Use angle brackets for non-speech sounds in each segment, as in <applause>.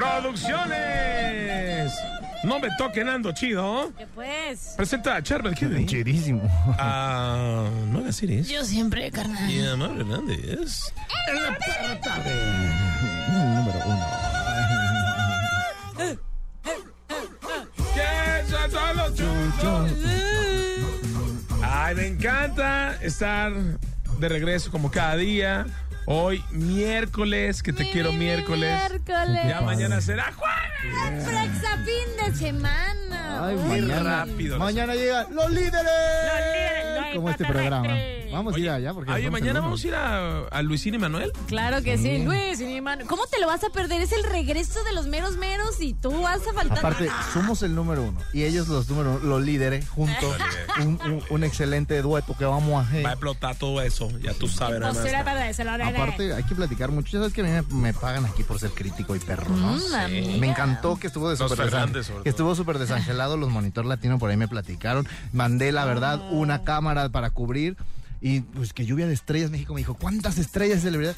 Producciones. No me toquen ando chido. ¿Qué pues? Presenta a Charbel Kennedy. Chidísimo. A Nueva Series. Yo siempre, carnal. Y a Mauro Hernández. En la perra tarde. Número uno. ¿Qué son los chuchos? Ay, me encanta estar de regreso como cada día. Hoy miércoles, que te quiero miércoles. Miércoles. Ya mañana será jueves. Flexa fin de semana. Ay, Uy. mañana. rápido. Mañana llegan los líderes. líderes, no Como este programa. Vamos a ir allá porque. Oye, mañana vamos a ir a, a Luisín y Manuel. Claro que sí, Luis y hermano. ¿Cómo te lo vas a perder? Es el regreso de los meros meros y tú vas a faltar. Aparte, somos el número uno y ellos los número uno, los líderes, juntos. un, un- un excelente dueto que vamos a hacer. Va a explotar todo eso, ya tú sabes. No. Aparte, hay que platicar mucho. Ya sabes que a mí me, me pagan aquí por ser crítico y perro, ¿no? Mm. Me encantó que estuvo de sobre que estuvo súper desangelado. Los monitor latino por ahí me platicaron. Mandé, la verdad, una cámara para cubrir. Y pues que lluvia de estrellas, México me dijo, ¿cuántas estrellas de celebridad?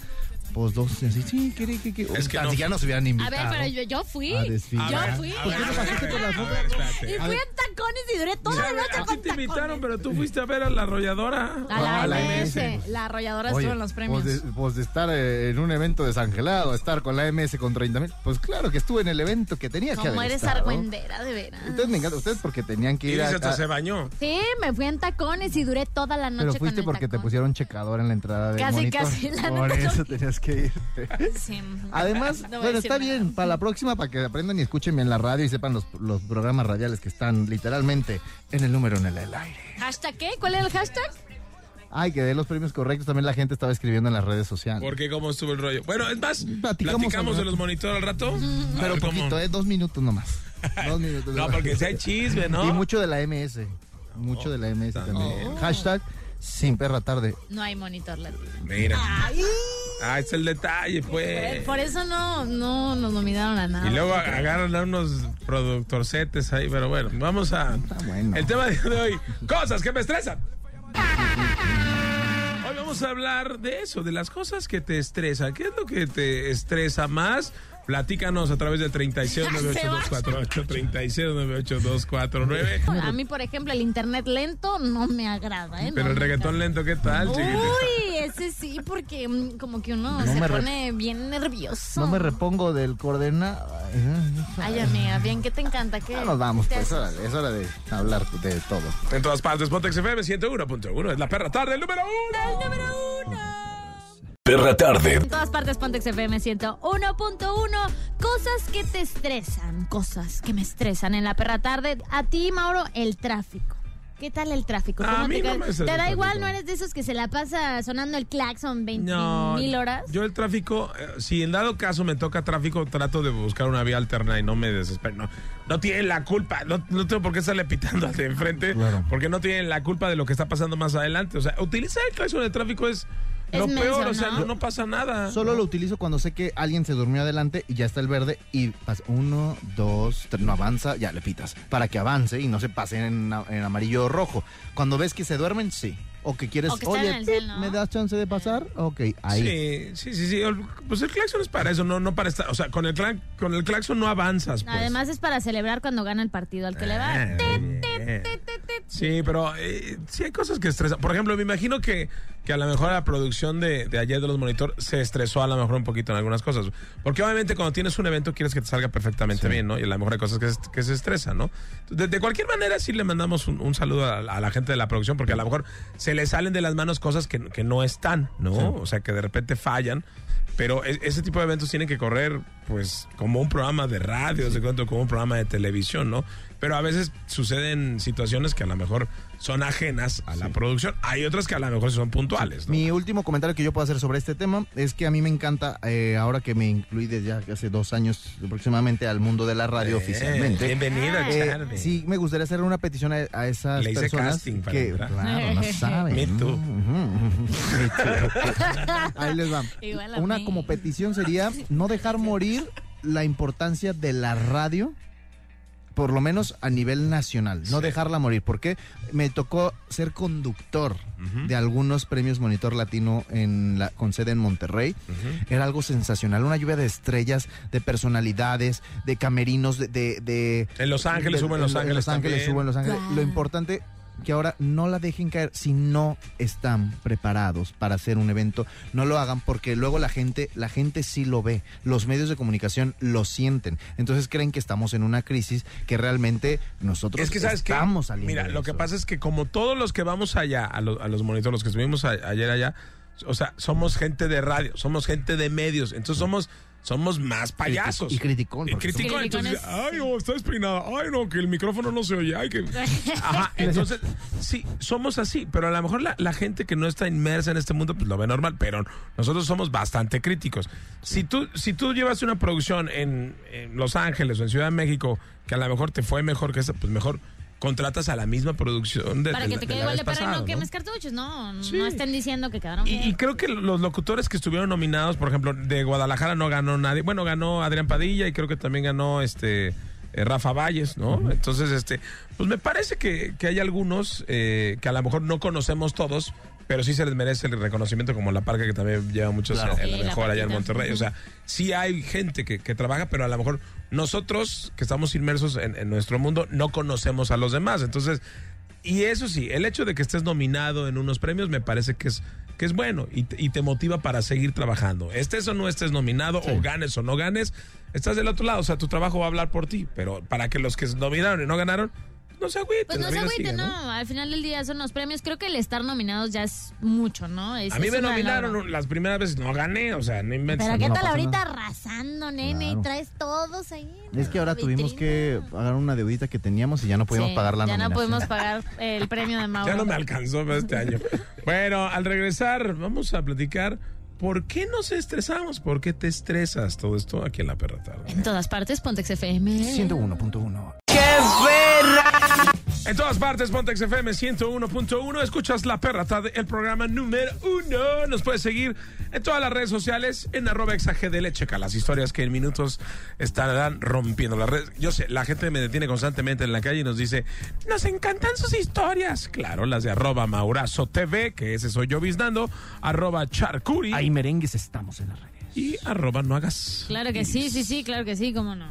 Pues dos, así, sí, que, que, que. Es que Ni no- siquiera nos hubieran A invitado. ver, pero yo, yo fui. A desfilar. Yo A ver, fui. a ¿Por qué no ver, pasaste a por la ver, foto? a ver, espérate. Y fui en tacones y duré toda la noche A con te invitaron, tacones. pero tú fuiste a ver a la arrolladora. A la Ah, la MS. MS. La arrolladora Oye, estuvo en los premios. Pues de, pues de estar eh, en un evento desangelado, estar con la MS con 30 mil, pues claro que estuve en el evento que tenía que Como haber eres estado. argüendera, de veras. Ustedes me encanta, ustedes porque tenían que Y ir a... hasta a- se bañó. Sí, me fui en tacones y duré toda la noche pero con fuiste el porque te pusieron checador en la entrada del Casi, monitor. casi, la Por eso no. tenías que ir. Sí. Además, No bueno, está nada. bien, para la próxima, para que aprendan y escuchen bien la radio y sepan los, los programas radiales que están literalmente en el número en el, el aire. ¿Hashtag qué? ¿Cuál es el hashtag? Ay, que dé los premios correctos, también la gente estaba escribiendo en las redes sociales. Porque cómo estuvo el rollo. Bueno, es más, Platicamos platicamos, de los monitores al rato. Pero ver cómo- poquito, ¿eh? Dos minutos nomás. <laughs> Dos minutos. No, porque hay chisme, ¿no? Y mucho de la MS. Mucho de la MS también. Hashtag sin perra tarde. No hay monitor latino. Mira. Ah, es el detalle, pues. Por eso no, no nos nominaron a nada. Y luego agarran a unos productorcetes ahí, pero bueno, vamos a... Está bueno. El tema de hoy, cosas que me estresan. Hoy vamos a hablar de eso, de las cosas que te estresan. ¿Qué es lo que te estresa más? Platícanos a través del 36982448, 36982449. A mí, por ejemplo, el internet lento no me agrada, ¿eh? Pero No el reggaetón lento, ¿qué tal? Uy, ese sí, porque mm, como que uno No se pone bien nervioso. No me repongo del coordenado. Ay, amiga, bien, ¿qué te encanta? ¿Qué Ya nos vamos, pues. Es hora de hablar de todo. En todas partes, Pontex FM 101.1. Es la perra tarde, el número uno. El número uno. Perra Tarde. En todas partes, Pontex FM 101.1. Cosas que te estresan, cosas que me estresan en la perra tarde. A ti, Mauro, el tráfico. ¿Qué tal el tráfico? A ¿Cómo mí te, no cae? me estresa ¿Te da igual? ¿No eres de esos que se la pasa sonando el claxon 20 No, mil horas? Yo el tráfico, eh, si en dado caso me toca tráfico, trato de buscar una vía alterna y no me desespero. No, no tienen la culpa, no, no tengo por qué estarle pitando al de enfrente, Claro. porque no tienen la culpa de lo que está pasando más adelante. O sea, utilizar el claxon de tráfico Es lo menso, peor, o sea, ¿no? no, no pasa nada. Solo lo utilizo cuando sé que alguien se durmió adelante y ya está el verde y pasa uno, dos, tres, no avanza, ya le pitas. Para que avance y no se pase en, en amarillo o rojo. Cuando ves que se duermen, sí. O que quieres, O que oye, en el cel, ¿no? ¿me das chance de pasar? Ok, ahí. Sí, sí, sí, sí. el- Pues el claxon es para eso, no, no para estar. O sea, con el, clan- con el claxon no avanzas. Pues. Además es para celebrar cuando gana el partido al que le va. Ah. Sí, pero eh, sí hay cosas que estresan. Por ejemplo, me imagino que, que a lo mejor la producción de, de ayer de los monitor se estresó a lo mejor un poquito en algunas cosas. Porque obviamente cuando tienes un evento quieres que te salga perfectamente bien, ¿no? Y a lo mejor hay cosas que, se- que se estresan, ¿no? De, de cualquier manera sí le mandamos un, un saludo a, la- a la gente de la producción porque a lo mejor se le salen de las manos cosas que, que no están, ¿no? O sea, que de repente fallan. pero e- ese tipo de eventos tienen que correr, pues, como un programa de radio, de cuento, como un programa de televisión, ¿no? Pero a veces suceden situaciones que a lo mejor son ajenas a la producción. Hay otras que a lo mejor son puntuales, ¿no? Mi último comentario que yo puedo hacer sobre este tema es que a mí me encanta, eh, ahora que me incluí desde ya hace dos años aproximadamente al mundo de la radio Eh, oficialmente. Bienvenida, eh, Charlie. sí, me gustaría hacer una petición a, a esas Le hice personas casting para que, entrar. claro, no <laughs> saben. Me too. <laughs> Ahí les va. Igual a Una mí. como petición sería no dejar morir la importancia de la radio por lo menos a nivel nacional, no Sí. dejarla morir, porque me tocó ser conductor de algunos premios Monitor Latino en la, con sede en Monterrey. Era algo sensacional, una lluvia de estrellas, de personalidades, de camerinos, de... de, de- En Los Ángeles, de- hubo en Los Ángeles Los Ángeles, también. hubo en Los Ángeles. Claro. Lo importante que ahora no la dejen caer si no están preparados para hacer un evento, no lo hagan porque luego la gente, la gente sí lo ve, los medios de comunicación lo sienten, entonces creen que estamos en una crisis que realmente nosotros Es que sabes estamos saliendo. mira, de lo que pasa es que como todos los que vamos allá a, los- a los monitores, los que estuvimos a- ayer allá, o sea, somos gente de radio, somos gente de medios, entonces somos somos más payasos. Y criticón. Y criticón, entonces, ay, no, está despeinada, ay, no, que el micrófono no se oye, ay, que... <laughs> Ajá, entonces, sí, somos así, pero a lo mejor la, la gente que no está inmersa en este mundo, pues lo ve normal, pero nosotros somos bastante críticos. Si tú, si tú llevas una producción en, en Los Ángeles o en Ciudad de México, que a lo mejor te fue mejor que esa, pues mejor contratas a la misma producción de Para que te de quede igual de perra y no quemes cartuchos. No, Sí. no estén diciendo que quedaron Y, y bien. creo que los locutores que estuvieron nominados, por ejemplo, de Guadalajara no ganó nadie. Bueno, ganó Adrián Padilla y creo que también ganó este eh, Rafa Valles, ¿no? Entonces, este, pues me parece que, que hay algunos eh, que a lo mejor no conocemos todos, pero sí se les merece el reconocimiento, como la parca que también lleva muchos Claro. en, en Sí, la la mejor allá en. Monterrey. O sea, sí hay gente que, que trabaja, pero a lo mejor nosotros que estamos inmersos en, en nuestro mundo no conocemos a los demás. Entonces, y eso sí, el hecho de que estés nominado en unos premios me parece que es, que es bueno y te, y te motiva para seguir trabajando. Estés o no estés nominado, o ganes o no ganes, estás del otro lado. O sea, tu trabajo va a hablar por ti. Pero para que los que se nominaron y no ganaron, no se agüiten. Pues no se agüiten, no. Al final del día son los premios. Creo que el estar nominados ya es mucho, ¿no? Es- A mí me nominaron las primeras veces, no gané, o sea, no inventes. Pero ¿qué no tal ahorita nada. arrasando, nene? Claro. Y traes todos ahí. Es que ahora tuvimos que pagar una deudita que teníamos y ya no pudimos Sí, pagar la Ya no pudimos <laughs> pagar el premio de Mauro. Ya no me alcanzó para este año. Bueno, al regresar, vamos a platicar. ¿Por qué nos estresamos? ¿Por qué te estresas todo esto aquí en la perra tarde? En todas partes, Pontex FM. 101.1. En todas partes, Pontex FM 101.1. Escuchas La Perra Tarde, el programa número uno. Nos puedes seguir en todas las redes sociales, en arroba exagdl. Checa las historias que en minutos estarán rompiendo las redes. Yo sé, la gente me detiene constantemente en la calle y nos dice, nos encantan sus historias. Claro, las de arroba Maurazo TV, que ese soy yo biznando, arroba Charcuri Ahí merengues estamos en las redes. y arroba no hagas. Claro que sí, sí, sí, claro que sí, cómo no.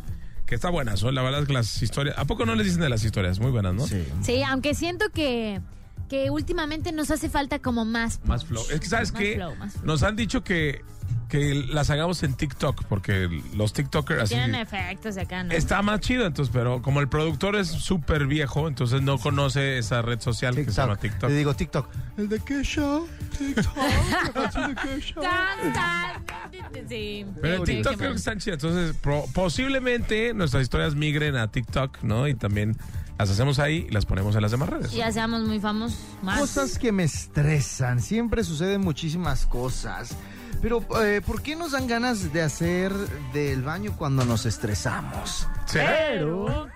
Que está buena, son la verdad que las historias... ¿A poco no les dicen de las historias? Muy buenas, ¿no? Sí. Sí, aunque siento que, que últimamente nos hace falta como más. Más flow. Es que, ¿sabes Más qué? flow, más flow. Nos han dicho que, que las hagamos en TikTok, porque los TikTokers así... Tienen efectos de acá, ¿no? Está más chido, entonces, pero como el productor es súper viejo, entonces no conoce esa red social que se llama TikTok. Te digo TikTok. ¿El de qué show? TikTok. ¿La canción de qué show? <laughs> Tan, tan. Sí. Pero en TikTok creo que están chidas. Entonces, pro- posiblemente nuestras historias migren a TikTok, ¿no? Y también las hacemos ahí y las ponemos en las demás redes. Y ya seamos muy famosos. Más. Cosas que me estresan. Siempre suceden muchísimas cosas. Pero, eh, ¿por qué nos dan ganas de hacer del baño cuando nos estresamos? Pero.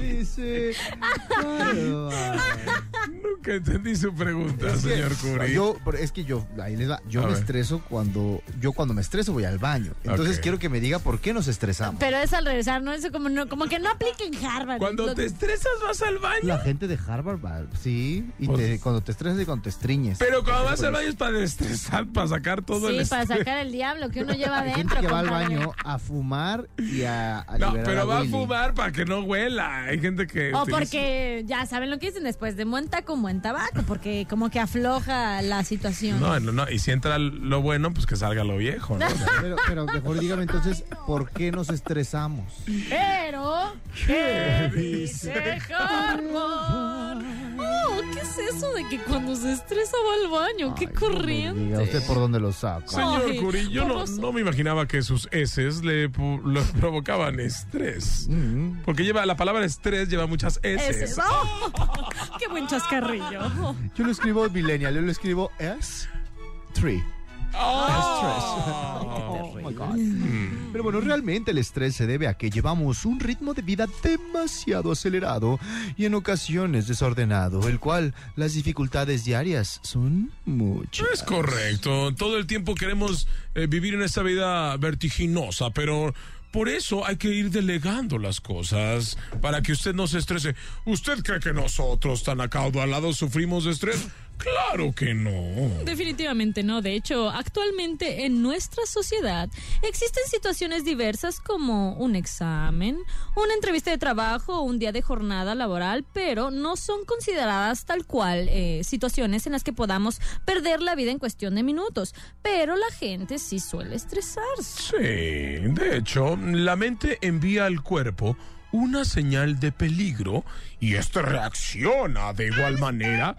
Dice. claro, <laughs> Nunca entendí su pregunta, Es que señor Curi. Yo, es que yo, ahí les va, yo A me ver. estreso cuando, yo cuando me estreso voy al baño. Entonces quiero que me diga por qué nos estresamos. Pero es al regresar, ¿no? Eso como, no, como que no aplica en Harvard. Cuando Lo- te estresas vas al baño. La gente de Harvard va, sí, y Pues- te- cuando te estresas y cuando te estriñes. Pero cuando vas al baño es para estresar, para sacar todo el Sí, para sacar el diablo que uno lleva Hay adentro. gente que va al baño a fumar y a, a No, pero va a fumar para que no huela. Hay gente que. O utiliza- porque ya saben lo que dicen después de buen taco, buen tabaco, porque como que afloja la situación. No, no, no. Y si entra lo bueno, pues que salga lo viejo, ¿no? Pero, pero mejor dígame entonces, ¿por qué nos estresamos? Pero, ¿qué dice Harvard? ¿Qué es es eso de que cuando se estresa va al baño? ¡Qué Ay, no corriente! diga, ¿Usted por dónde lo saca? Señor Ay, Curi, yo no, me imaginaba que sus heces le, <laughs> provocaban estrés. Mm. Porque lleva la palabra estrés lleva muchas heces. ¡oh! <laughs> ¡Qué buen chascarrillo! Yo lo escribo millennial, yo lo escribo S3. Ah. Oh my God. Pero bueno, realmente el estrés se debe a que llevamos un ritmo de vida demasiado acelerado y en ocasiones desordenado, el cual las dificultades diarias son muchas. Es correcto. Todo el tiempo queremos eh, vivir en esta vida vertiginosa, pero por eso hay que ir delegando las cosas para que usted no se estrese. ¿Usted cree que nosotros, tan acaudalados, sufrimos de estrés? Claro que no. Definitivamente no. De hecho, actualmente en nuestra sociedad existen situaciones diversas como un examen, una entrevista de trabajo o un día de jornada laboral, pero no son consideradas tal cual eh, situaciones en las que podamos perder la vida en cuestión de minutos. Pero la gente sí suele estresarse. Sí, de hecho, la mente envía al cuerpo una señal de peligro y este reacciona de igual manera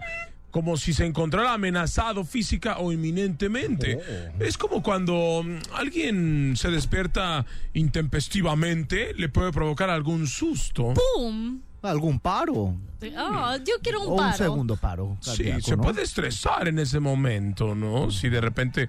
como si se encontrara amenazado física o inminentemente. Es como cuando mm, alguien se despierta intempestivamente, le puede provocar algún susto. ¡Pum! ¿Algún paro? Ah, yo quiero un o un paro. segundo paro. Sí, se ¿no? puede estresar en ese momento, ¿no? Si de repente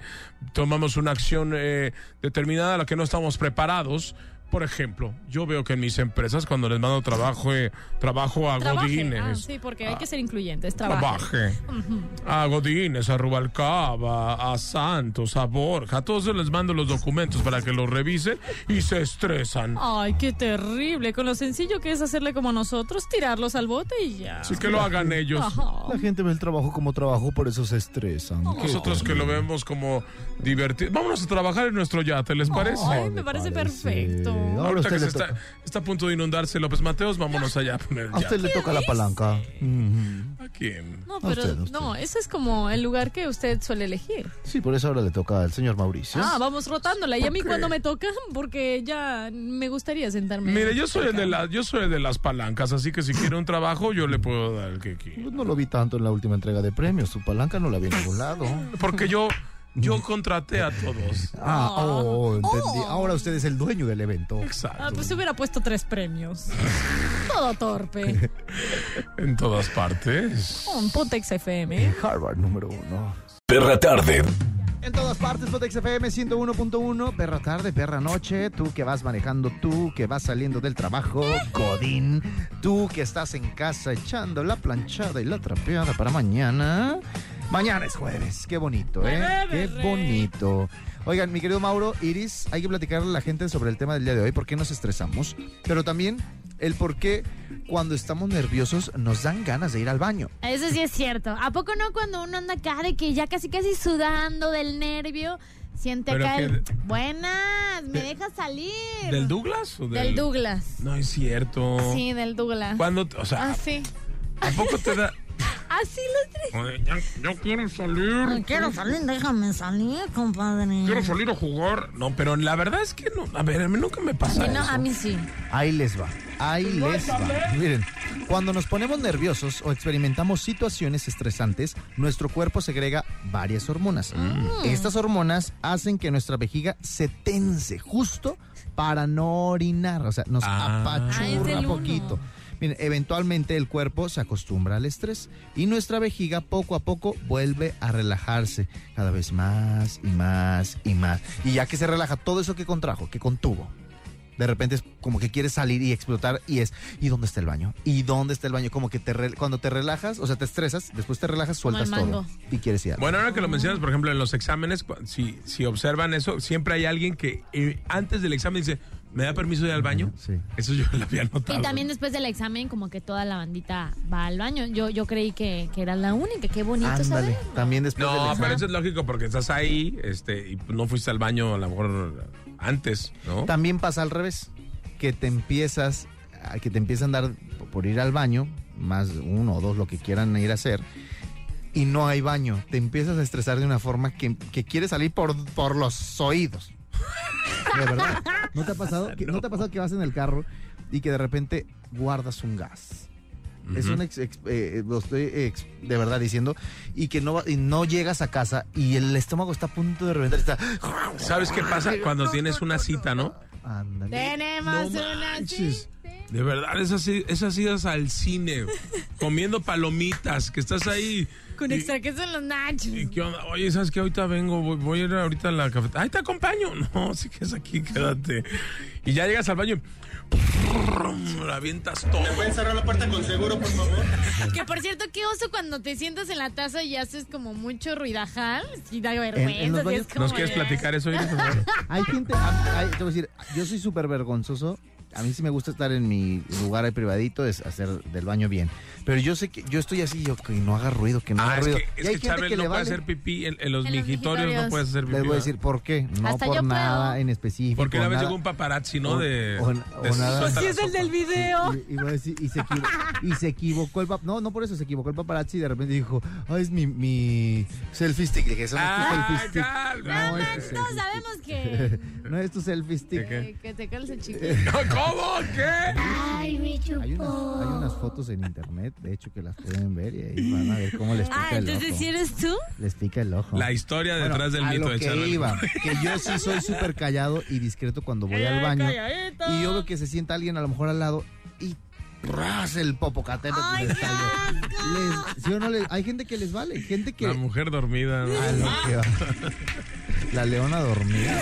tomamos una acción eh, determinada a la que no estamos preparados. Por ejemplo, yo veo que en mis empresas cuando les mando trabajo, eh, trabajo a Trabaje. Godines. Ah, sí, porque hay que ser incluyentes. Trabaje. Trabaje. A Godines, a Rubalcaba, a Santos, a Borja. A todos les mando los documentos para que los revisen y se estresan. Ay, qué terrible. Con lo sencillo que es hacerle como nosotros, tirarlos al bote y ya. Así que lo hagan ellos. Ajá. La gente ve el trabajo como trabajo, por eso se estresan. Nosotros que lo vemos como divertido. Vámonos a trabajar en nuestro yate, ¿les parece? Ay, me parece perfecto. Ahora Ahorita usted que le se está, toca. está a punto de inundarse López Mateos, vámonos allá a poner A usted le toca la palanca. ¿A quién? No, pero usted, a usted. no, ese es como el lugar que usted suele elegir. Sí, por eso ahora le toca al señor Mauricio. Ah, vamos rotándola. Y a mí qué? cuando me toca, porque ya me gustaría sentarme. Mire, yo soy el de la, yo soy el de las palancas, así que si quiere un trabajo, yo le puedo dar el que quiera. Pues no lo vi tanto en la última entrega de premios. Su palanca no la vi en ningún lado. Porque yo, yo contraté a todos. Ah, oh, entendí. Oh. Ahora usted es el dueño del evento. Exacto. Ah, pues hubiera puesto tres premios. <laughs> Todo torpe. <laughs> En todas partes. Un Pontex FM. Harvard número uno. Perra tarde. En todas partes, Potex FM 101.1, perra tarde, perra noche, tú que vas manejando, tú que vas saliendo del trabajo, Godín, tú que estás en casa echando la planchada y la trapeada para mañana. Mañana es jueves, qué bonito, ¿eh? Qué bonito. Oigan, mi querido Mauro, Iris, hay que platicarle a la gente sobre el tema del día de hoy, por qué nos estresamos, pero también el por qué cuando estamos nerviosos nos dan ganas de ir al baño. Eso sí es cierto. ¿A poco no cuando uno anda acá de que ya casi casi sudando del nervio, siente Pero acá que el... de- Buenas, me de- dejas salir. ¿Del Douglas? O Del Douglas. No es cierto. Sí, del Douglas. Cuando, o sea, Ah, sí. ¿a poco te da? Así. Oye, ya- quiero salir. Quiero salir, déjame salir, compadre. Quiero salir a jugar. No, pero la verdad es que no. A ver, a mí nunca me pasa Sí, no, eso. a mí sí. Ahí les va, ahí les va. Miren, cuando nos ponemos nerviosos o experimentamos situaciones estresantes, nuestro cuerpo segrega varias hormonas. Estas hormonas hacen que nuestra vejiga se tense justo para no orinar, o sea, nos Ah. Ah, apachurra del uno. Eventualmente el cuerpo se acostumbra al estrés y nuestra vejiga poco a poco vuelve a relajarse cada vez más y más y más. Y ya que se relaja todo eso que contrajo, que contuvo, de repente es como que quieres salir y explotar y es, ¿y dónde está el baño? ¿Y dónde está el baño? Como que te re- cuando te relajas, o sea, te estresas, después te relajas, sueltas todo y quieres ir. al Bueno, ahora que lo mencionas, por ejemplo, en los exámenes, si, si observan eso, siempre hay alguien que eh, antes del examen dice, ¿me da permiso de ir al baño? Sí. Eso yo lo había notado. Y también después del examen, como que toda la bandita va al baño. Yo, yo creí que, que era la única. Qué bonito Ándale, saber. también después del No, examen. pero eso es lógico porque estás ahí este, y no fuiste al baño a lo mejor antes, ¿no? También pasa al revés, que te empiezas, a- que te empiezan a dar por ir al baño, más uno o dos lo que quieran ir a hacer, y no hay baño. Te empiezas a estresar de una forma que, que quieres salir por, por los oídos. De verdad. ¿No te, ha pasado <laughs> que, ¿No te ha pasado que vas en el carro y que de repente guardas un gas? Es un ex- ex- eh, lo estoy ex- de verdad diciendo. Y que no, y no llegas a casa y el estómago está a punto de reventar. Está, ¿Sabes qué pasa cuando tienes una cita, no? ándale. Tenemos No una manches. De verdad, esas, idas al cine, comiendo palomitas, que estás ahí. Con y- extra queso en los nachos. ¿Y qué onda? Oye, ¿sabes qué? Ahorita vengo, voy, voy a ir ahorita a la cafetería. ¡Ay, te acompaño! <laughs> No, si que es aquí, quédate. Y ya llegas al baño y la avientas todo. ¿Pueden cerrar la puerta con seguro, por favor? <laughs> Que por cierto, qué oso cuando te sientas en la taza y haces como mucho ruidajal. Y da vergüenza. en sí, es como ¿Nos quieres de- platicar eso? Iris? <laughs> Hay gente, hay- te voy a decir, yo soy súper vergonzoso. A mí sí me gusta estar en mi lugar ahí privadito, es hacer del baño bien. Pero yo sé que yo estoy así, yo que no haga ruido, que no Ah, haga es ruido. que, Y es hay que gente Charbel que no le puede vale. hacer pipí en, en los En los mijitorios, no puedes hacer pipí. Les voy a decir por qué, no Hasta por nada puedo. en específico. Porque una vez nada- llegó un paparazzi, ¿no? o- De, o- de o nada. es el del video. Y, iba a decir, y, se equivo- y se equivocó el pap- no no por eso se equivocó el paparazzi y de repente dijo ay es mi, mi selfie stick dije eso no es tu Ah, selfie stick no selfie sabemos que, <laughs> no es tu selfie stick que te calce chiquito. <laughs> ¿Cómo? ¿Qué? hay unas, hay unas fotos en internet de hecho que las pueden ver y ahí van a ver cómo les pica Ah, el entonces ojo si eres tú. les pica el ojo La historia Bueno, detrás del a mito lo de que iba, <laughs> que yo sí soy súper callado y discreto cuando voy al baño calladito. y yo veo que se sienta alguien a lo mejor al lado y ras el popocatépetl Ay, les qué cayó. asco. Les- ¿sí o no les- hay gente que les vale, gente que La mujer dormida. ¿no? <laughs> La leona dormida.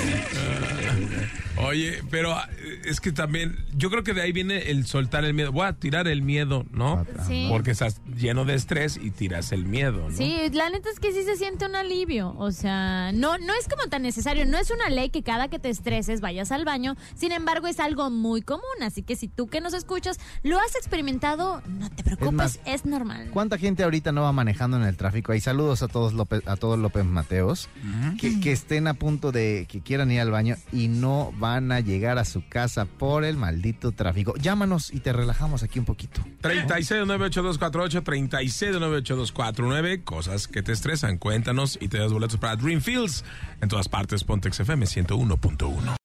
Oye, pero eh, es que también, yo creo que de ahí viene el soltar el miedo. Voy a tirar el miedo, ¿no? Sí. Porque estás lleno de estrés y tiras el miedo, ¿no? Sí, la neta es que sí se siente un alivio. O sea, no, no es como tan necesario. No es una ley que cada que te estreses vayas al baño. Sin embargo, es algo muy común. Así que si tú que nos escuchas lo has experimentado, no te preocupes, más, es, normal. ¿Cuánta gente ahorita no va manejando en el tráfico? Hay saludos a todos López, a todos López Mateos que, que estén a punto de que quieran ir al baño y no van a llegar a su casa por el maldito tráfico. Llámanos y te relajamos aquí un poquito. 36982248, 36982249, cosas que te estresan. Cuéntanos y te das boletos para Dreamfields. En todas partes, Pontex FM 101.1.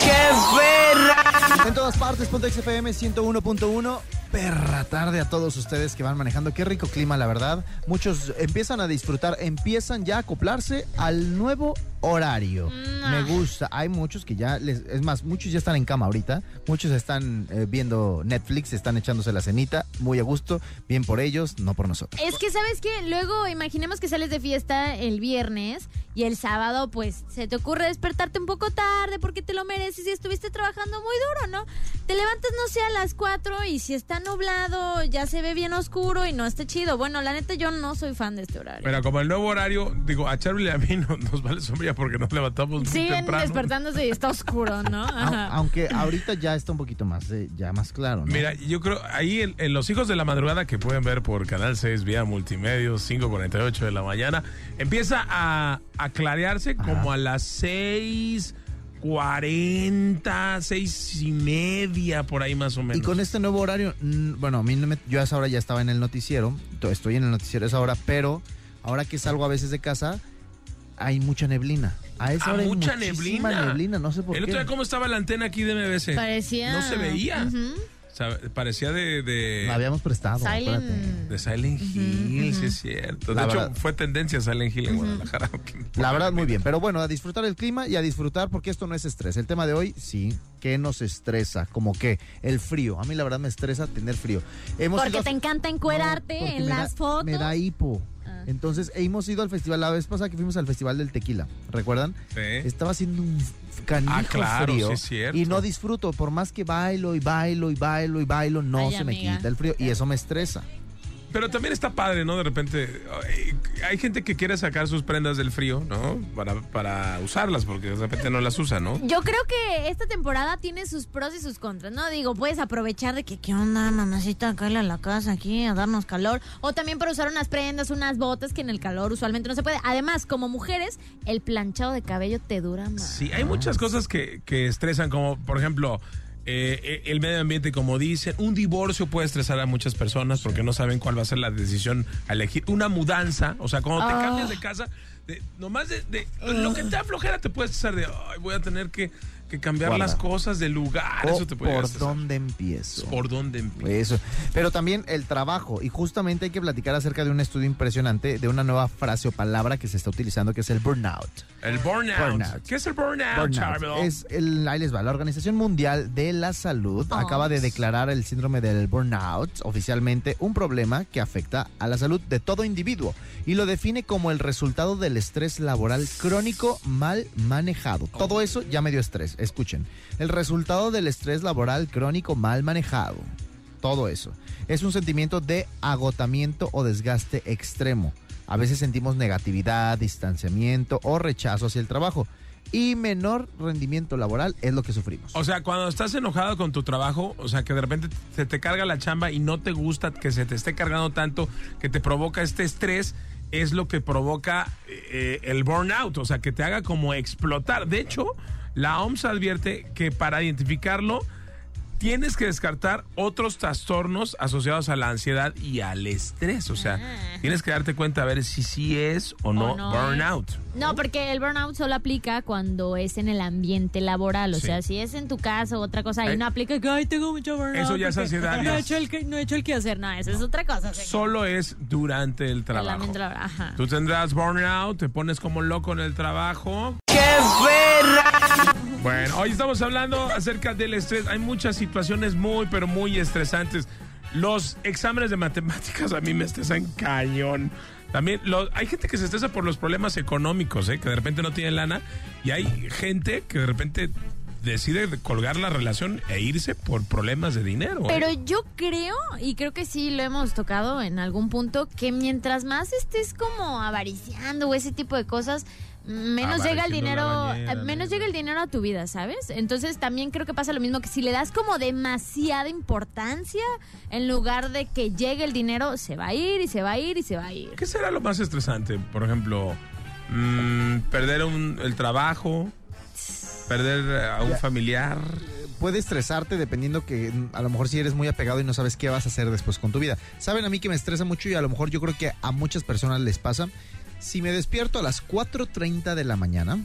En todas partes, Pontex FM 101.1. Perra tarde a todos ustedes que van manejando. Qué rico clima, la verdad. Muchos empiezan a disfrutar, empiezan ya a acoplarse al nuevo horario. Me gusta. Hay muchos que ya, les, es más, muchos ya están en cama ahorita. Muchos están eh, viendo Netflix, están echándose la cenita. Muy a gusto. Bien por ellos, no por nosotros. Es que, ¿sabes qué? Luego, imaginemos que sales de fiesta el viernes y el sábado, pues, se te ocurre despertarte un poco tarde porque te lo mereces y estuviste trabajando muy duro, ¿no? Te levantas, no sé, a las 4 y si está nublado, ya se ve bien oscuro y no está chido. Bueno, la neta, yo no soy fan de este horario. Pero como el nuevo horario, digo, a Charlie y a mí <laughs> no, nos vale sombría porque nos levantamos muy Siguen temprano. despertándose y está oscuro, ¿no? Ajá. Aunque ahorita ya está un poquito más, eh, ya más claro, ¿no? Mira, yo creo, ahí en, en Los Hijos de la Madrugada, que pueden ver por Canal 6 vía Multimedios, 5.48 de la mañana, empieza a, a clarearse como a las 6.40, 6 y media, por ahí más o menos. Y con este nuevo horario, bueno, a mí no me- yo a esa hora ya estaba en el noticiero, to- estoy en el noticiero a esa hora, pero ahora que salgo a veces de casa, hay mucha neblina. A esa Ah, hora hay mucha muchísima neblina. neblina, no sé por El qué. otro día, ¿cómo estaba la antena aquí de MBC? Parecía. No se veía. Sea, parecía de, de, La habíamos prestado, Silent. de Silent Hill, sí es cierto. De hecho, fue tendencia Silent Hill en Guadalajara. <laughs> La verdad, muy bien. Pero bueno, a disfrutar el clima y a disfrutar porque esto no es estrés. El tema de hoy, sí, ¿qué nos estresa? Como que el frío. A mí la verdad me estresa tener frío. Hemos Porque ido te encanta encuerarte en da- las fotos. Me da hipo. Ah. Entonces, hemos ido al festival, la vez pasada que fuimos al festival del tequila, ¿recuerdan? Sí. Estaba haciendo un canijo Ah, claro, frío sí es cierto. y no disfruto, por más que bailo y bailo y bailo y bailo, no Ay, se me quita el frío y eso me estresa. Pero también está padre, ¿no? De repente, ay, hay gente que quiere sacar sus prendas del frío, ¿no? Para, para usarlas, porque de repente no las usa, ¿no? Yo creo que esta temporada tiene sus pros y sus contras, ¿no? Digo, puedes aprovechar de que, ¿qué onda, mamacita? Cállate a la casa aquí a darnos calor. O también para usar unas prendas, unas botas que en el calor usualmente no se puede. Además, como mujeres, el planchado de cabello te dura más. Sí, hay muchas cosas que, que estresan, como por ejemplo, eh, el medio ambiente, como dicen, un divorcio puede estresar a muchas personas porque no saben cuál va a ser la decisión a elegir. Una mudanza, o sea, cuando te Ah. cambias de casa, de- nomás de, de- lo que te da flojera te puede estresar de, ay, voy a tener que que cambiar Guarda. las cosas de lugar. O Eso te puede ¿Por dónde empiezo? ¿Por dónde empiezo? Eso. Pero también el trabajo. Y justamente hay que platicar acerca de un estudio impresionante de una nueva frase o palabra que se está utilizando que es el burnout. El burnout. Burnout. ¿Qué es el burnout, Burnout. Charbel? Es el, ahí les va. La Organización Mundial de la Salud Oh. acaba de declarar el síndrome del burnout oficialmente un problema que afecta a la salud de todo individuo y lo define como el resultado del estrés laboral crónico mal manejado. Todo eso ya me dio estrés. Escuchen. El resultado del estrés laboral crónico mal manejado. Todo eso. Es un sentimiento de agotamiento o desgaste extremo. A veces sentimos negatividad, distanciamiento o rechazo hacia el trabajo. Y menor rendimiento laboral es lo que sufrimos. O sea, cuando estás enojado con tu trabajo, o sea, que de repente se te carga la chamba y no te gusta que se te esté cargando tanto, que te provoca este estrés, es lo que provoca eh, el burnout, o sea, que te haga como explotar. De hecho, la OMS advierte que para identificarlo tienes que descartar otros trastornos asociados a la ansiedad y al estrés. O sea, tienes que darte cuenta a ver si sí es o no, O no, burnout. No, porque el burnout solo aplica cuando es en el ambiente laboral. O Sí. sea, si es en tu casa o otra cosa, ahí Eh, no aplica que, ay, tengo mucho burnout. Eso ya es ansiedad, <laughs> No he, hecho el que, no he hecho el hacer. No, eso es otra cosa. Solo es durante el El trabajo. ambiente laboral, Ajá. Tú tendrás burnout, te pones como loco en el trabajo. Bueno, hoy estamos hablando acerca del estrés. Hay muchas situaciones muy, pero muy estresantes. Los exámenes de matemáticas a mí me estresan cañón. También lo- hay gente que se estresa por los problemas económicos, ¿eh? que de repente no tiene lana. Y hay gente que de repente decide colgar la relación e irse por problemas de dinero. ¿eh? Pero yo creo, y creo que sí lo hemos tocado en algún punto, que mientras más estés como avariciando o ese tipo de cosas, menos llega el dinero, bañera, eh, menos llega el dinero a tu vida, ¿sabes? Entonces también creo que pasa lo mismo que si le das como demasiada importancia, en lugar de que llegue el dinero, se va a ir y se va a ir y se va a ir. ¿Qué será lo más estresante? Por ejemplo, mm, perder un- el trabajo, perder a un familiar. Puede estresarte dependiendo que mm, a lo mejor si eres muy apegado y no sabes qué vas a hacer después con tu vida. Saben a mí que me estresa mucho y a lo mejor yo creo que a muchas personas les pasa. Si me despierto a las 4.30 de la mañana,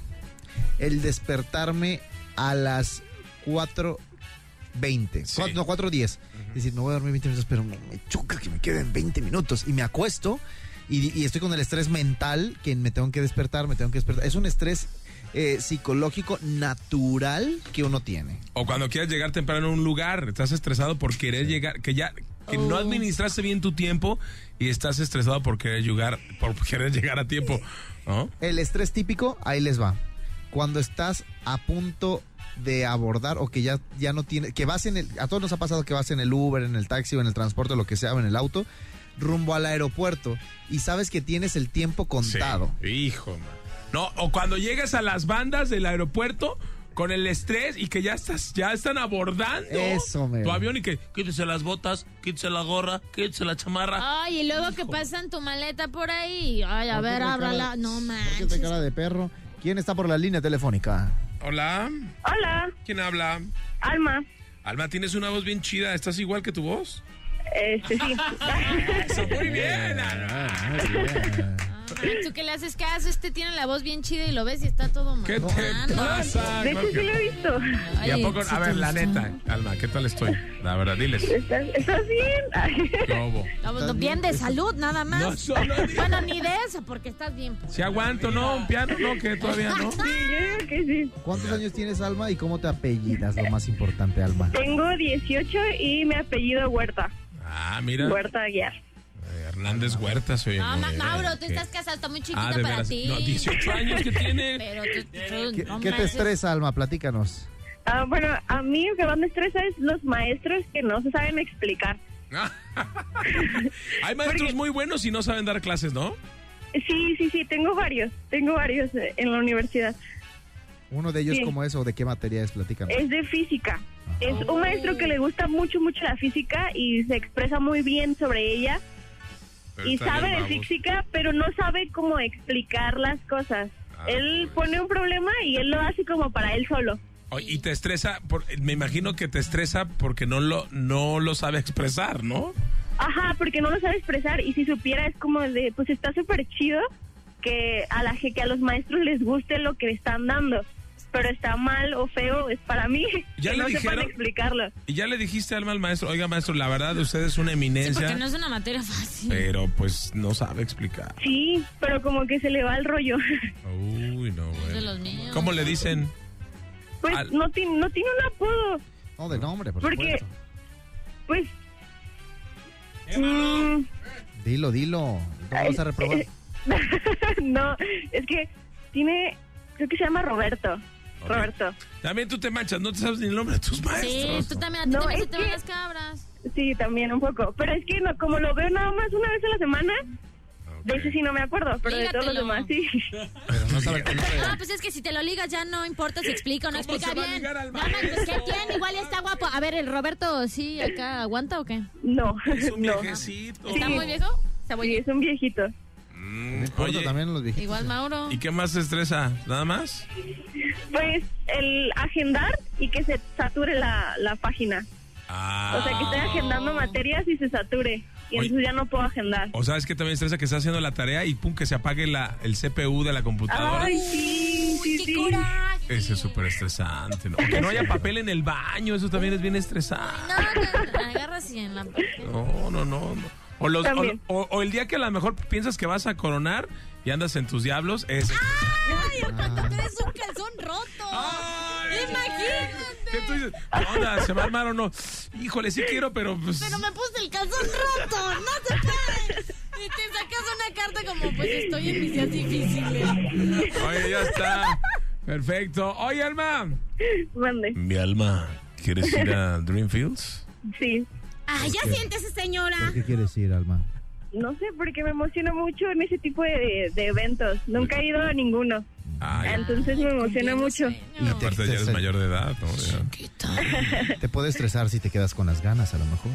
el despertarme a las 4.20, Sí. no, 4.10. Es decir, me voy a dormir 20 minutos, pero me, me choca que me queden 20 minutos. Y me acuesto y, y estoy con el estrés mental que me tengo que despertar, me tengo que despertar. Es un estrés eh, psicológico natural que uno tiene. O cuando quieres llegar temprano a un lugar, estás estresado por querer llegar, que ya que no Oh. administraste bien tu tiempo y estás estresado por querer llegar, por querer llegar a tiempo, ¿no? El estrés típico, ahí les va. Cuando estás a punto de abordar o que ya, ya no tiene, que vas en el, a todos nos ha pasado que vas en el Uber, en el taxi o en el transporte, lo que sea, o en el auto, rumbo al aeropuerto y sabes que tienes el tiempo contado. Sí. Hijo, man. No, o cuando llegas a las bandas del aeropuerto con el estrés y que ya estás, ya están abordando Eso, tu avión y que quítese las botas, quítese la gorra, quítese la chamarra. Ay, y luego que pasan tu maleta por ahí. Ay, a ¿Por qué ver, ábrala. cara- No ¿Por qué manches. cara de perro? ¿Quién está por la línea telefónica? Hola, Hola, ¿quién habla? Alma. Alma, tienes una voz bien chida, ¿estás igual que tu voz? Este sí. <laughs> Eso, muy bien, Alma. Ah, bien. Tú que le haces caso, este tiene la voz bien chida y lo ves y está todo mal. ¿Qué te pasa? De hecho, sí lo he visto. ¿Y a poco? A ver, la neta, Alma, ¿qué tal estoy? La verdad, diles. ¿Estás, estás bien? ¿Qué hubo? Estamos bien de salud, nada más. No, solo. Bueno, ni de eso, porque estás bien. Si aguanto, ¿no? Un piano, ¿no? Que todavía no. <laughs> Sí, yo digo que sí. ¿Cuántos años tienes, Alma, y cómo te apellidas? Lo más importante, Alma. Tengo 18 y mi apellido Huerta. Ah, mira. Huerta Aguiar. Eh, Hernández Huerta, soy. No, Ma- Mauro, tú estás casado, está muy chiquita Ah, de para veras. ti. No, 18 años que tiene. <laughs> Pero tú, tú- ¿Qué, no qué te estresa, Alma? Platícanos. Ah, bueno, a mí lo que más me estresa es los maestros que no se saben explicar. <laughs> Hay maestros muy buenos y no saben dar clases, ¿no? Sí, sí, sí, tengo varios. Tengo varios eh, en la universidad. Uno de ellos, Sí. ¿cómo es o de qué materia es? Platícanos. Es de física. Es un maestro que le gusta mucho, mucho la física y se expresa muy bien sobre ella. Pero y sabe de física, pero no sabe cómo explicar las cosas. Ah, él pues. pone un problema y él lo hace como para él solo. Oye, Y te estresa, por- me imagino que te estresa porque no lo, no lo sabe expresar, ¿no? Ajá, porque no lo sabe expresar y si supiera es como de, pues está súper chido que a la que a los maestros les guste lo que están dando, pero está mal o feo es para mí. <laughs> ¿Ya que le no dijeron? sepan explicarlo. Y ya le dijiste Alma al maestro, oiga maestro, la verdad usted es una Sí, eminencia, porque no es una materia fácil. pero pues no sabe explicar. Sí, pero como que se le va el rollo. <laughs> Uy, no, de güey. los míos. ¿Cómo le dicen? Pues Al- no, tiene, no tiene un apodo. No, de nombre, por Porque- supuesto. Pues... mm, Dilo, dilo. ¿Cómo vas a reprobar? eh, <laughs> no, es que tiene... Creo que se llama Roberto. Ok. Roberto. También tú te manchas, no te sabes ni el nombre de tus Sí, maestros. tú también, a ti No, también se te van que- las cabras. Sí, también un poco. Pero es que no, como lo veo nada más una vez a la semana, de ese sí no me acuerdo, pero de todos los Lígatelo. demás sí. Pero no sabe <laughs> el nombre. Ah, pues es que si te lo ligas ya no importa si explica o no ¿Cómo explica se va a bien. al No, pues, ¿qué tiene? Igual ya está guapo. A ver, el Roberto, ¿sí acá aguanta o qué? No, Es un <laughs> no. viejecito. ¿Está Sí. muy viejo? Está muy Sí, es un viejito. Mm, No importa, oye, también los viejitos. Igual Mauro. ¿y qué más te estresa? ¿Nada más? Pues el agendar y que se sature la, la página. Ah. O sea, que esté agendando materias y se sature. Y Oye. entonces ya no puedo agendar. O sabes que también estresa que está haciendo la tarea y pum, que se apague la, el CPU de la computadora. Ay, sí, sí, ¡Qué sí. Ese es súper estresante, ¿no? Que no haya papel en el baño, eso también es bien estresante. No, no, no, agarra así en la. No, no, no. no. O, los- o, o- o el día que a lo mejor piensas que vas a coronar y andas en tus diablos, es... ¡Ay, el cuando traes un calzón roto! ¡Ay! ¡Imagínate! ¿Qué tú dices? ¿Qué onda? ¿Se va a armar o no? Híjole, sí quiero, pero... Pues, Pero me puse el calzón roto, no se puede. Y te sacas una carta como, pues estoy en mis días difíciles. Oye, ya está. Perfecto. Oye, Alma. Mande. Mi alma, ¿quieres ir a Dreamfields? Sí. Ay, ya siéntese, señora. ¿Por qué quieres ir, Alma? No sé, porque me emociona mucho en ese tipo de, de eventos. Nunca he ido a ninguno. Ay, Entonces me emociona mucho. Y aparte ya eres mayor de edad, ¿no? Ya. <laughs> Te puede estresar si te quedas con las ganas, a lo mejor.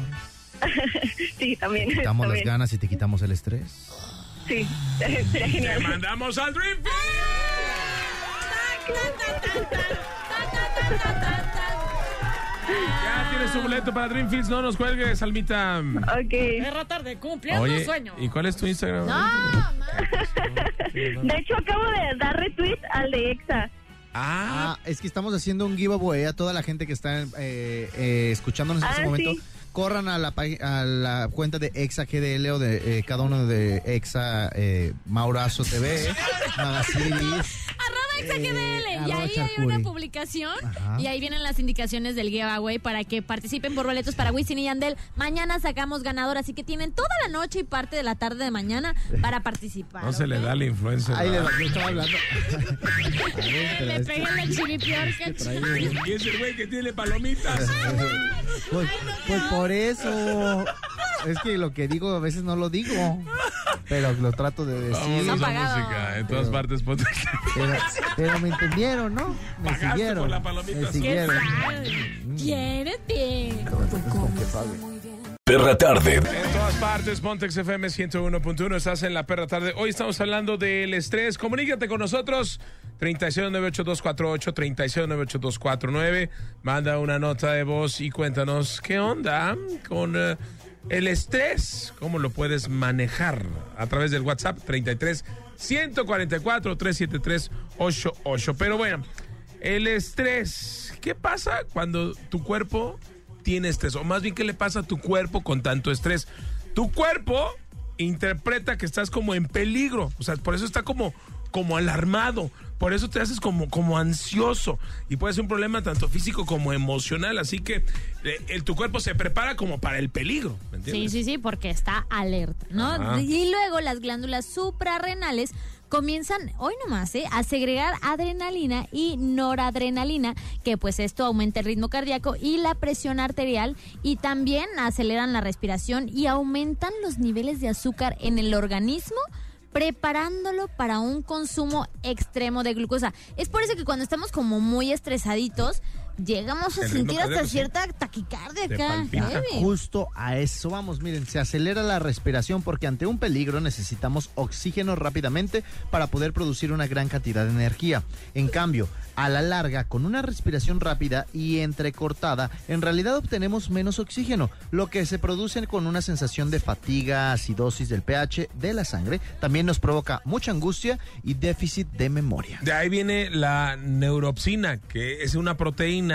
<laughs> Sí, también. Quitamos las ganas y te quitamos el estrés. Sí, sería ¡Te mandamos al Dreamfields! Ya tienes tu boleto para Dreamfields, no nos cuelgues, Almita. Ok. Perra tarde, cumpliendo Oye, sueño. ¿y cuál es tu Instagram? No. De hecho, acabo de dar retweet al de EXA. Ah, Ah, es que estamos haciendo un giveaway a toda la gente que está eh, eh, escuchándonos en Ah, este momento. sí. Corran a la, pag- a la cuenta de Exa GDL o de eh, cada uno de Exa eh, Maurazo TV, <laughs> Exagdl. y ahí hay una publicación. Ajá. Y ahí vienen las indicaciones del giveaway para que participen por boletos para Wisin y Yandel. Mañana sacamos ganador, así que tienen toda la noche y parte de la tarde de mañana para participar. no se le da la influencia. Ahí le ¿verdad? yo estaba hablando. Ver, <laughs> Le es- pegué la chiripior, que Y ese güey que tiene palomitas. <laughs> Pues, pues por eso. Es que lo que digo a veces no lo digo. Pero lo trato de decir. Vamos a música. En todas Pero- partes, ponte. Pero, pero me entendieron, ¿no? Me Pagaste siguieron. por la palomita. Me ¿Qué siguieron. Perra tarde. En todas partes, Pontex FM 101.1, estás en la perra tarde. Hoy estamos hablando del estrés. Comunícate con nosotros. 36982448, 36982449. Manda una nota de voz y cuéntanos qué onda con eh, el estrés. ¿Cómo lo puedes manejar? A través del WhatsApp 33 144 373 88. Pero bueno, el estrés. ¿Qué pasa cuando tu cuerpo tiene estrés? O más bien, ¿qué le pasa a tu cuerpo con tanto estrés? Tu cuerpo interpreta que estás como en peligro. O sea, por eso está como, como alarmado. Por eso te haces como, como ansioso. Y puede ser un problema tanto físico como emocional. Así que eh, el, tu cuerpo se prepara como para el peligro. ¿Me Sí, entiendes? sí, sí, porque está alerta, ¿no? Ajá. Y luego las glándulas suprarrenales comienzan, hoy nomás, ¿eh? a segregar adrenalina y noradrenalina, que pues esto aumenta el ritmo cardíaco y la presión arterial y también aceleran la respiración y aumentan los niveles de azúcar en el organismo preparándolo para un consumo extremo de glucosa. Es por eso que cuando estamos como muy estresaditos, llegamos a El sentir hasta sí. cierta taquicardia acá. Justo a eso vamos, miren, se acelera la respiración porque ante un peligro necesitamos oxígeno rápidamente para poder producir una gran cantidad de energía. En cambio, a la larga, con una respiración rápida y entrecortada, en realidad obtenemos menos oxígeno, lo que se produce con una sensación de fatiga, acidosis del pH de la sangre, también nos provoca mucha angustia y déficit de memoria. De ahí viene la neuropsina, que es una proteína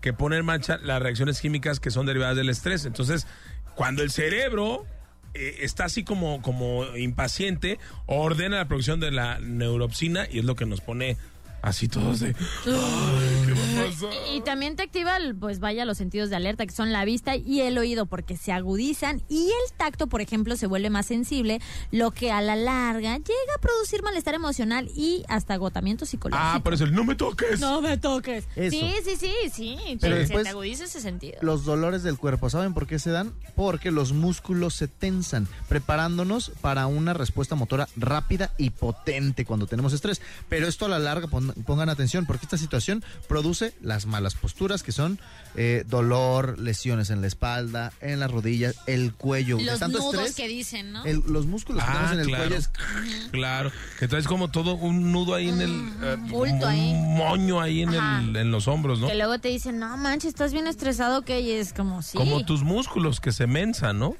que pone en marcha las reacciones químicas que son derivadas del estrés. Entonces, cuando el cerebro eh, está así como, como impaciente, ordena la producción de la neuropsina y es lo que nos pone así todos de... "Ay, ¿qué va a pasar?". Y también te activa, el, pues vaya, los sentidos de alerta, que son la vista y el oído, porque se agudizan. Y el tacto, por ejemplo, se vuelve más sensible, lo que a la larga llega a producir malestar emocional y hasta agotamiento psicológico. Ah, por eso el no me toques. No me toques. Eso. Sí, sí, sí, sí. Pero se después- te agudiza ese sentido. Los dolores del cuerpo, ¿saben por qué se dan? Porque los músculos se tensan, preparándonos para una respuesta motora rápida y potente cuando tenemos estrés. Pero esto a la larga, pon- pongan atención, porque esta situación produce las malas posturas, que son eh, dolor, lesiones en la espalda, en las rodillas, el cuello. Los tanto nudos estrés, que dicen, ¿no? el- los músculos que Ah, tenemos en el claro. cuello es Claro, que traes como todo un nudo ahí en el... eh, bulto como ahí. Un moño ahí en, el, en los hombros, ¿no? Que luego te dicen, no manches, estás bien estresado, que y es como sí. Como tus músculos que se mensan, ¿no?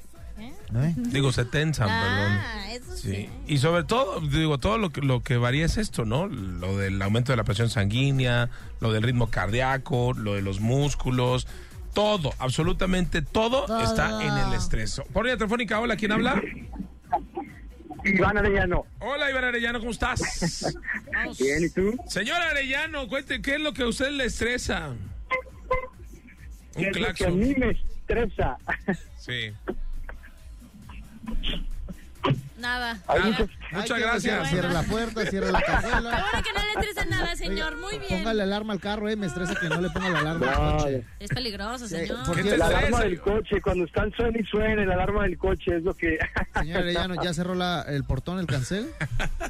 ¿Eh? <laughs> Digo, se tensan, perdón. Ah, eso sí. Sí. Y sobre todo, digo, todo lo que, lo que varía es esto, ¿no? Lo del aumento de la presión sanguínea, lo del ritmo cardíaco, lo de los músculos, todo, absolutamente todo, Todo. está en el estrés. Por línea telefónica, hola, ¿quién habla? Iván Arellano. Hola, Iván Arellano, ¿cómo estás? <laughs> Bien, ¿y tú? Señor Arellano, cuente, ¿qué es lo que a usted le estresa? ¿Qué Un es lo que a claxon. mí me estresa? Sí. Nada. Hay Muchas gracias. bueno. Cierre la puerta, cierre la cajuela. Ahora que no le estresa nada, señor. Muy bien. Póngale alarma al carro, eh. Me estresa que no le ponga la alarma al coche. Es peligroso, Sí, señor. ¿por ¿Qué qué? te la alarma del coche, cuando están suena y suena, la alarma del coche es lo que <laughs> Señor Arellano, ¿ya cerró la, el portón, el cancel?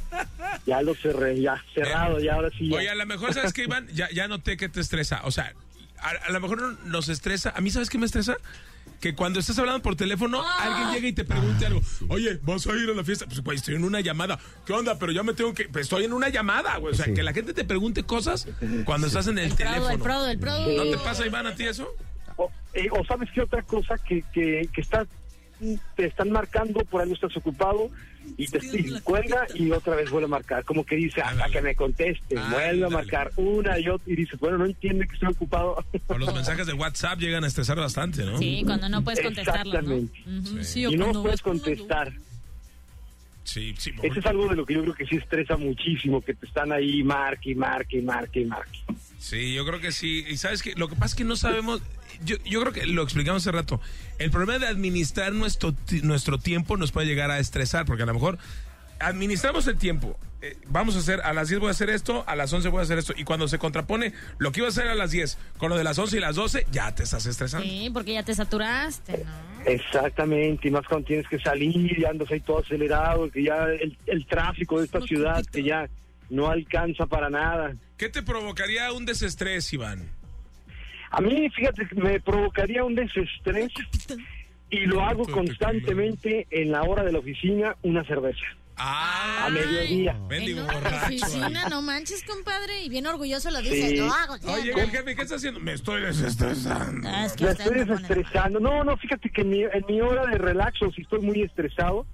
<laughs> ya lo cerré, ya cerrado, ya ahora sí. ya. Oye, a lo mejor, ¿sabes qué, Iván? Ya, ya noté que te estresa. O sea, a, a lo mejor nos estresa. A mí, ¿sabes qué me estresa? Que cuando estás hablando por teléfono, alguien llega y te pregunte algo. Oye, ¿vas a ir a la fiesta? Pues, güey, estoy en una llamada. ¿Qué onda? Pero ya me tengo que... Pues, estoy en una llamada, güey. O sea, Sí. que la gente te pregunte cosas cuando estás en el, El prodo, teléfono. el prodo, el prodo. ¿No te pasa, Iván, a ti eso? O, eh, o sabes qué otra cosa que, que, que está, te están marcando, por algo estás ocupado y te y cuelga y otra vez vuelve a marcar. Como que dice, hasta que me conteste, vuelve a marcar una y otra y dices, bueno, no entiende que estoy ocupado. O los mensajes de WhatsApp llegan a estresar bastante, ¿no? Sí, cuando no puedes contestarlo, y no puedes contestar. Sí, sí. Eso es algo de lo que yo creo que sí estresa muchísimo, que te están ahí marque y marque y marque y marque. Sí, yo creo que sí. Y sabes que lo que pasa es que no sabemos. Yo, yo creo que lo explicamos hace rato. El problema de administrar nuestro, nuestro tiempo nos puede llegar a estresar, porque a lo mejor administramos el tiempo. Eh, vamos a hacer, a las 10 voy a hacer esto, a las 11 voy a hacer esto. Y cuando se contrapone lo que iba a hacer a las 10 con lo de las 11 y las 12, ya te estás estresando. Sí, porque ya te saturaste, ¿no? Exactamente, y más cuando tienes que salir y andas ahí todo acelerado, que ya el, el tráfico de esta ciudad que ya no alcanza para nada. ¿Qué te provocaría un desestrés, Iván? A mí, fíjate, que me provocaría un desestrés y lo hago constantemente en la hora de la oficina, una cerveza. Ah, A mediodía. Mendigo borracho. oficina, no manches, compadre. Y bien orgulloso lo dice. Sí. Lo hago. Oye, el jefe, ¿qué está haciendo? Me estoy desestresando. Ah, es que Me estoy desestresando. No, no, fíjate que en mi, en mi hora de relax, o si estoy muy estresado,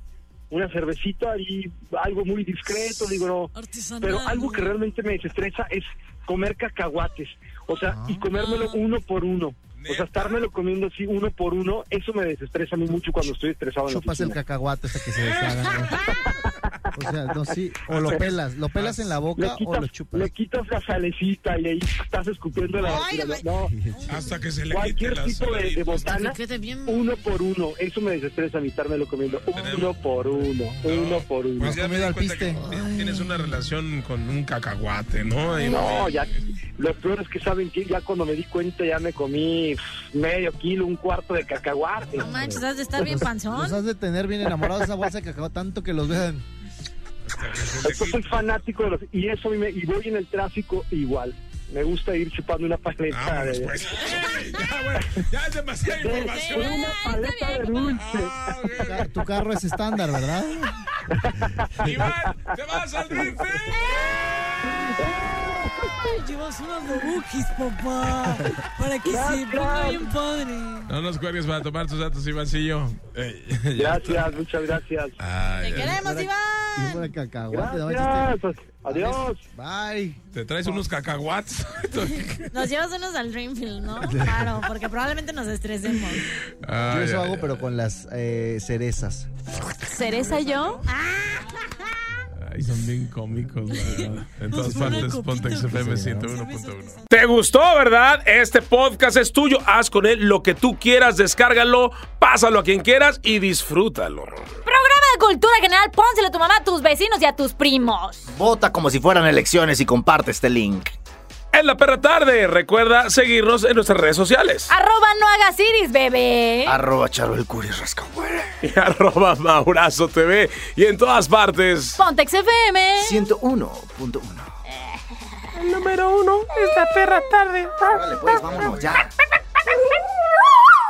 una cervecita y algo muy discreto, digo, no. Artesanal. Pero algo que realmente me desestresa es comer cacahuates. O sea, y comérmelo uno por uno. O sea, estármelo comiendo así uno por uno, eso me desestresa a mí mucho cuando estoy estresado en la el cacahuate hasta que se deshaga. ¿no? <laughs> O sea, no, sí. O lo pelas, lo pelas en la boca o quitas, lo chupas. le quitas la salecita y ahí estás escupiendo la... Ay, la- no, Hasta que se le quite cualquier la tipo de, de botana, Que quede bien. uno por uno. Eso me desestresa a mí estármelo comiendo uno por uno, uno por uno. Pues ya me comido di al cuenta piste. que tienes una relación con un cacahuate, ¿no? Y- No, ya, lo peor es que saben que ya cuando me di cuenta ya me comí medio kilo, un cuarto de cacahuate. No manches, has de estar bien Los panzón. has de tener bien enamorados esa bolsa de cacao tanto que los vean. Yo soy fanático de los, y eso a mí me- y voy en el tráfico igual. me gusta ir chupando una paleta. Vámonos, de- pues. ya, bueno, ya es demasiada información. una paleta de dulce. Ah, Tu carro es estándar, ¿verdad? <laughs> Iván, te vas al Llevas unas bobukis, papá. Para que se ponga bien padre. No nos cuelgues para tomar tus datos, Ivancillo. <laughs> Gracias, muchas gracias. Ay, ¡Te queremos, Y Iván! fuera cacahuate, ¿no? Gracias. Adiós. Bye. ¿Te traes unos cacahuats? <laughs> Nos llevas unos al Dreamfield, ¿no? <laughs> Claro, porque probablemente nos estresemos. Yo eso ay, hago, pero con las eh, cerezas. ¿Cereza yo? Ay, son bien cómicos, verdad. En todas partes, Pontex FM se ve, ¿no? 101.1. ¿Te gustó, verdad? Este podcast es tuyo. Haz con él lo que tú quieras, descárgalo, pásalo a quien quieras y disfrútalo. Programa de cultura general, pónselo a tu mamá, a tus vecinos y a tus primos. Vota como si fueran elecciones y comparte este link. En la perra tarde, recuerda seguirnos en nuestras redes sociales. Arroba no hagas iris, bebé. Arroba Charo el Curi. <laughs> Y arroba Maurazo TV y en todas partes. Pontex FM. 101.1. El número uno es la perra tarde. Vale, pues vámonos ya.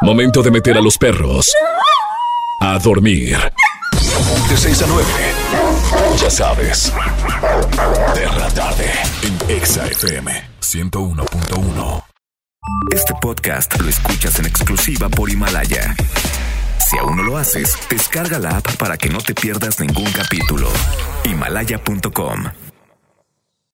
Momento de meter a los perros a dormir. De 6 a 9. Ya sabes. Perra tarde en Exa FM 101.1. Este podcast lo escuchas en exclusiva por Himalaya. Si aún no lo haces, descarga la app para que no te pierdas ningún capítulo. Himalaya.com